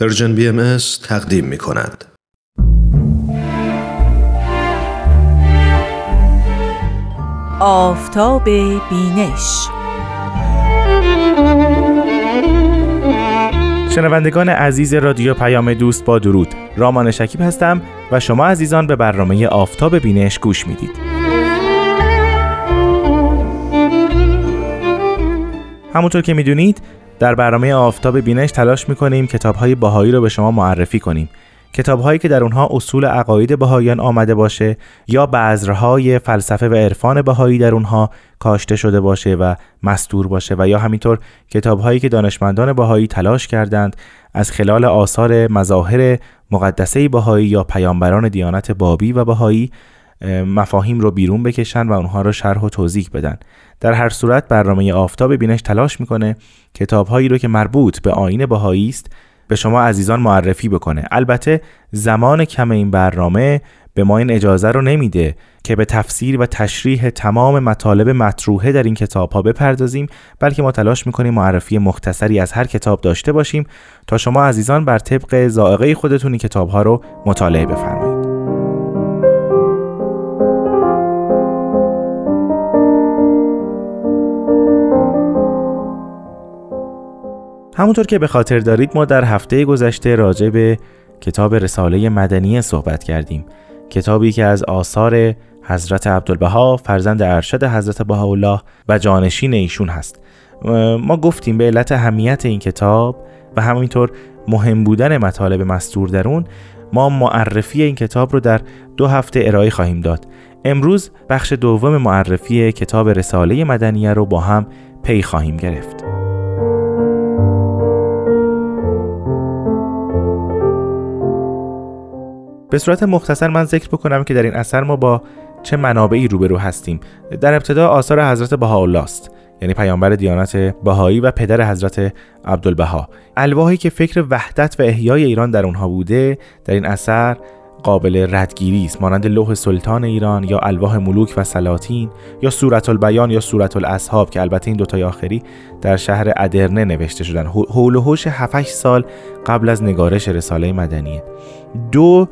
Persian BM تقدیم می کند. آفتاب بینش. شنوندگان عزیز رادیو پیام دوست با درود. رامان شکیب هستم و شما عزیزان به برنامه آفتاب بینش گوش می‌دید. همونطور که می‌دونید در برنامه آفتاب بینش تلاش می‌کنیم کتاب های باهایی رو به شما معرفی کنیم. کتاب هایی که در اونها اصول عقاید بهاییان آمده باشه یا بذرهای فلسفه و عرفان بهایی در اونها کاشته شده باشه و مستور باشه و یا همینطور کتاب هایی که دانشمندان بهایی تلاش کردند از خلال آثار مظاهر مقدسه بهایی یا پیامبران دیانت بابی و بهایی مفاهیم رو بیرون بکشن و اونها رو شرح و توضیح بدن. در هر صورت برنامه آفتاب بینش تلاش می‌کنه کتابهایی رو که مربوط به آین بهایی است به شما عزیزان معرفی بکنه. البته زمان کم این برنامه به ما این اجازه رو نمیده که به تفسیر و تشریح تمام مطالب مطروحه در این کتاب ها بپردازیم بلکه ما تلاش می‌کنیم معرفی مختصری از هر کتاب داشته باشیم تا شما عزیزان بر طبق زائقه خودتون این کتاب ها رو مطالعه بفرمایید. همونطور که به خاطر دارید ما در هفته گذشته راجع به کتاب رساله مدنی صحبت کردیم. کتابی که از آثار حضرت عبدالبها فرزند ارشد حضرت بهاءالله و جانشین ایشون هست. ما گفتیم به علت اهمیت این کتاب و همینطور مهم بودن مطالب مستور در اون ما معرفی این کتاب رو در دو هفته ارائه خواهیم داد. امروز بخش دوم معرفی کتاب رساله مدنیه رو با هم پی خواهیم گرفت. به صورت مختصر من ذکر بکنم که در این اثر ما با چه منابعی روبرو هستیم. در ابتدا آثار حضرت بهاءالله است یعنی پیامبر دیانت بهایی و پدر حضرت عبدالبها. الواحی که فکر وحدت و احیای ایران در اونها بوده در این اثر قابل ردگیری است. مانند لوح سلطان ایران یا الواح ملوک و سلاطین یا صورت البیان یا صورت الاصحاب که البته این دوتای آخری در شهر ادرنه نوشته شدن. حول و حوش 7 سال قبل از نگارش رساله مدنیه. دو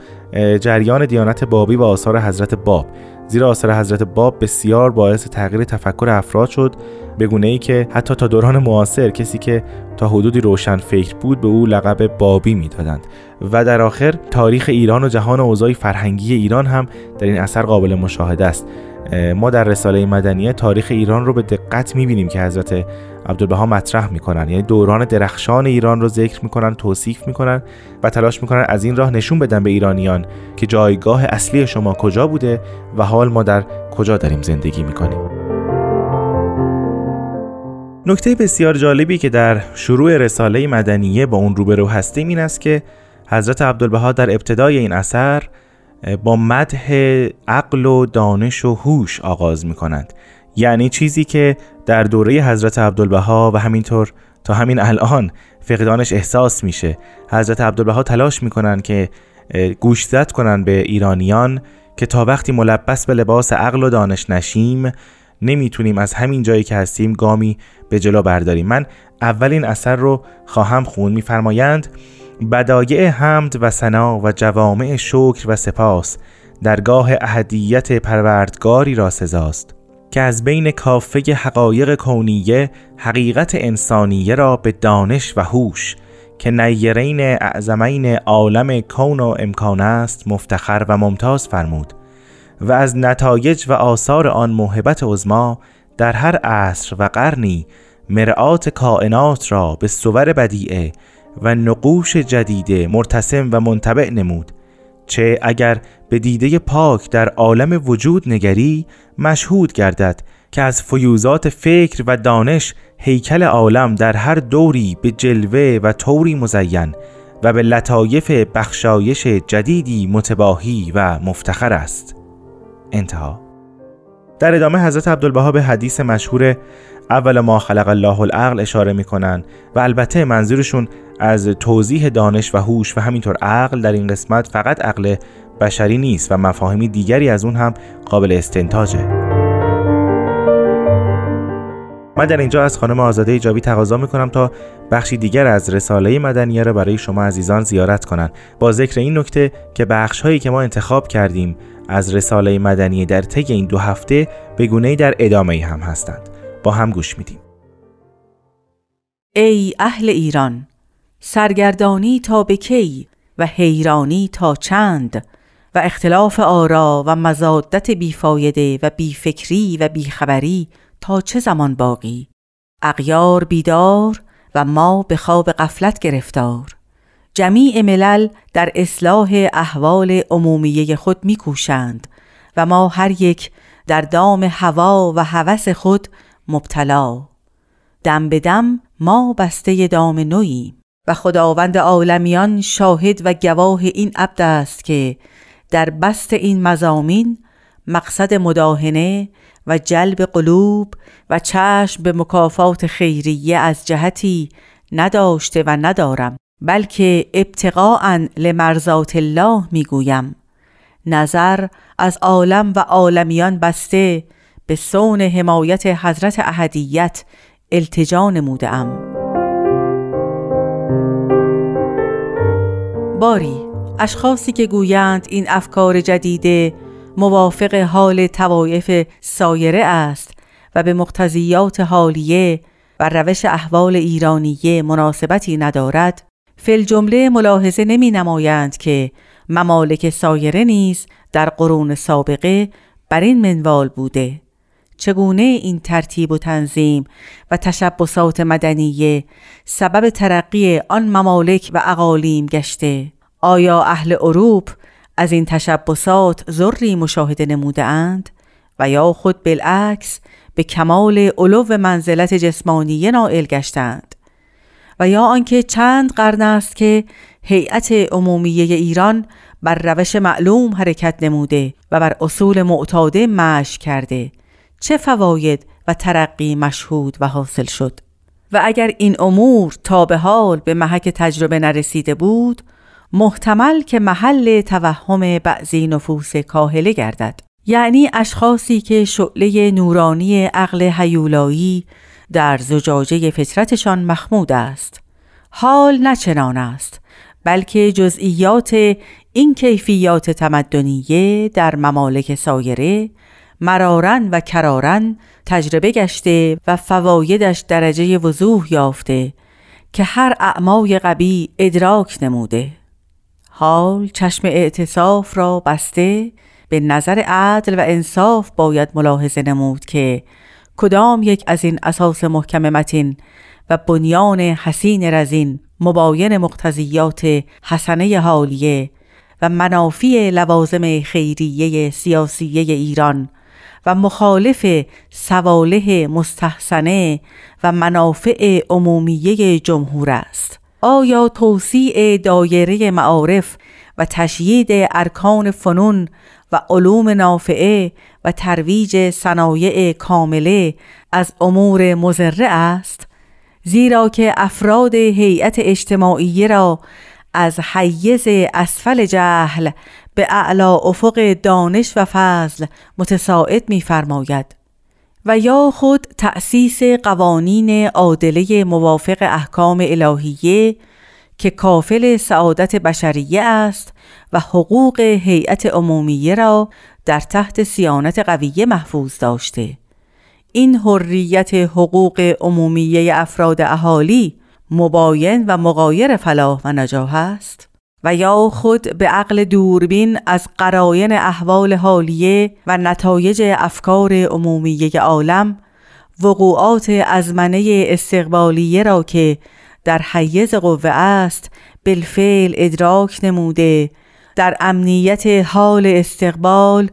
جریان دیانت بابی و آثار حضرت باب. زیرا آثار حضرت باب بسیار باعث تغییر تفکر افراد شد به گونه ای که حتی تا دوران معاصر کسی که تا حدودی روشن فکر بود به او لقب بابی می‌دادند. و در آخر تاریخ ایران و جهان اوضاع فرهنگی ایران هم در این اثر قابل مشاهده است. ما در رساله مدنیه تاریخ ایران رو به دقت می‌بینیم که حضرت عبدالبها مطرح می‌کنن. یعنی دوران درخشان ایران رو ذکر می‌کنن توصیف می‌کنن و تلاش می‌کنن از این راه نشون بدن به ایرانیان که جایگاه اصلی شما کجا بوده و حال ما در کجا داریم زندگی می‌کنیم. نکته بسیار جالبی که در شروع رساله مدنیه با اون روبرو هستیم این است که حضرت عبدالبها در ابتدای این اثر با مدح عقل و دانش و هوش آغاز می کنند یعنی چیزی که در دوره حضرت عبدالبها و همینطور تا همین الان فقدانش احساس میشه. حضرت عبدالبها تلاش می‌کنن که گوشزد کنن به ایرانیان که تا وقتی ملبس به لباس عقل و دانش نشیم نمی‌تونیم از همین جایی که هستیم گامی به جلو برداریم. من اولین اثر رو خواهم خون میفرمایند بدایع حمد و سنا و جوامع شکر و سپاس درگاه اهدیت پروردگاری را سزاست. که از بین کافه حقایق کونیه حقیقت انسانیه را به دانش و هوش که نیرین اعظمین عالم کون و امکان است مفتخر و ممتاز فرمود و از نتایج و آثار آن موهبت عظما در هر عصر و قرنی مرآت کائنات را به صور بدیعه و نقوش جدیده مرتسم و منطبع نمود. چه اگر به دیده پاک در عالم وجود نگری مشهود گردد که از فیوزات فکر و دانش هیکل عالم در هر دوری به جلوه و طوری مزین و به لطایف بخشایش جدیدی متباهی و مفتخر است. انتها. در ادامه حضرت عبدالبها به حدیث مشهور اول ما خلق الله العقل اشاره می‌کنن و البته منظورشون از توضیح دانش و هوش و همینطور عقل در این قسمت فقط عقل بشری نیست و مفاهیمی دیگری از اون هم قابل استنتاجه. من در اینجا از خانم آزاده ایجابی تقاضا می‌کنم تا بخشی دیگر از رساله مدنیه را برای شما عزیزان زیارت کنند. با ذکر این نکته که بخش هایی که ما انتخاب کردیم از رساله مدنیه در طی این دو هفته به گونه در ادامه هم هستند. با هم گوش میدیم. ای اهل ایران سرگردانی تا به کی و حیرانی تا چند و اختلاف آرا و مزادت بیفایده و بیفکری و بیخبری تا چه زمان باقی؟ اغیار بیدار و ما به خواب قفلت گرفتار. جمیع ملل در اصلاح احوال عمومیه خود میکوشند و ما هر یک در دام هوا و هوس خود مبتلا. دم به دم ما بسته دام نوییم و خداوند عالمیان شاهد و گواه این عبد است که در بست این مزامین مقصد مداهنه و جلب قلوب و چشم به مکافات خیریه از جهتی نداشته و ندارم بلکه ابتقاعا لمرزات الله می‌گویم. نظر از عالم و عالمیان بسته به سون حمایت حضرت احدیت التجا نموده ام باری اشخاصی که گویند این افکار جدیده موافق حال توایف سایره است و به مقتضیات حالیه و روش احوال ایرانیه مناسبتی ندارد فل جمله ملاحظه نمی نمایند که ممالک سایره نیز در قرون سابقه بر این منوال بوده. چگونه این ترتیب و تنظیم و تشبسات مدنیه سبب ترقی آن ممالک و اقالیم گشته؟ آیا اهل اروپ از این تشبسات ذری مشاهده نموده اند؟ و یا خود بالعکس به کمال علو منزلت جسمانی نائل گشتند؟ و یا آنکه چند قرن است که هیئت عمومیه ایران بر روش معلوم حرکت نموده و بر اصول معتاده مش کرده؟ چه فواید و ترقی مشهود و حاصل شد. و اگر این امور تا به حال به محک تجربه نرسیده بود محتمل که محل توهم بعضی نفوس کاهله گردد. یعنی اشخاصی که شعله نورانی عقل هیولایی در زجاجه فطرتشان مخمود است. حال نچنان است بلکه جزئیات این کیفیات تمدنیه در ممالک سایره مرارن و کرارن تجربه گشته و فوایدش درجه وضوح یافته که هر اعمای قبی ادراک نموده. حال چشم اعتصاف را بسته به نظر عدل و انصاف باید ملاحظه نمود که کدام یک از این اساس محکم متین و بنیان حسین رزین مباین مقتضیات حسنه حالیه و منافی لوازم خیریه سیاسیه ایران و مخالف سواله مستحسنه و منافع عمومیه جمهور است. آیا توسیع دایره معارف و تشیید ارکان فنون و علوم نافعه و ترویج صنایع کامله از امور مزره است؟ زیرا که افراد هیئت اجتماعی را از حیز اسفل جهل به اعلا افق دانش و فضل متساعد می‌فرماید. و یا خود تأسیس قوانین عادله موافق احکام الهیه که کافل سعادت بشریه است و حقوق هیئت عمومیه را در تحت سیانت قویه محفوظ داشته. این حریت حقوق عمومیه افراد اهالی مباین و مقایر فلاح و نجاح است. و یا خود به عقل دوربین از قراین احوال حالیه و نتایج افکار عمومیه عالم وقوعات ازمنه استقبالیه را که در حیز قوه است بالفعل ادراک نموده. در امنیت حال استقبال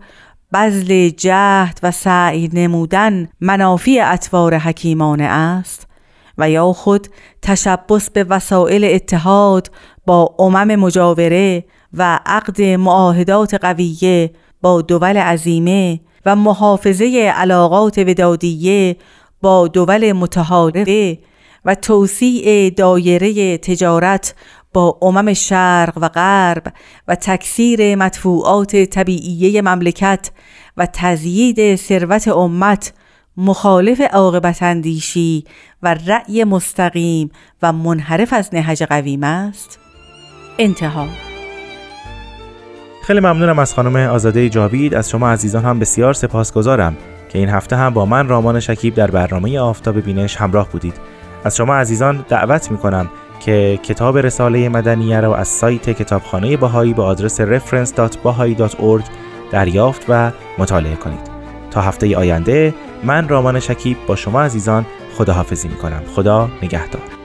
بذل جهد و سعی نمودن منافی اطوار حکیمانه است. و یا خود تشبس به وسایل اتحاد با امم مجاوره و عقد معاهدات قویه با دول عظیمه و محافظه علاقات ودادیه با دول متحاربه و توسیع دایره تجارت با امم شرق و غرب و تکثیر مدفوعات طبیعیه مملکت و تزیید ثروت امت مخالف عاقبت اندیشی و رأی مستقیم و منحرف از نهج قویم است؟ انتها. خیلی ممنونم از خانم آزاده جاوید. از شما عزیزان هم بسیار سپاسگزارم که این هفته هم با من رامان شکیب در برنامه آفتاب بینش همراه بودید. از شما عزیزان دعوت می کنم که کتاب رساله مدنیه را از سایت کتابخانه باهایی به آدرس reference.bahai.org دریافت و مطالعه کنید. تا هفته آینده من رامان شکیب با شما عزیزان خداحافظی می کنم خدا نگهدار.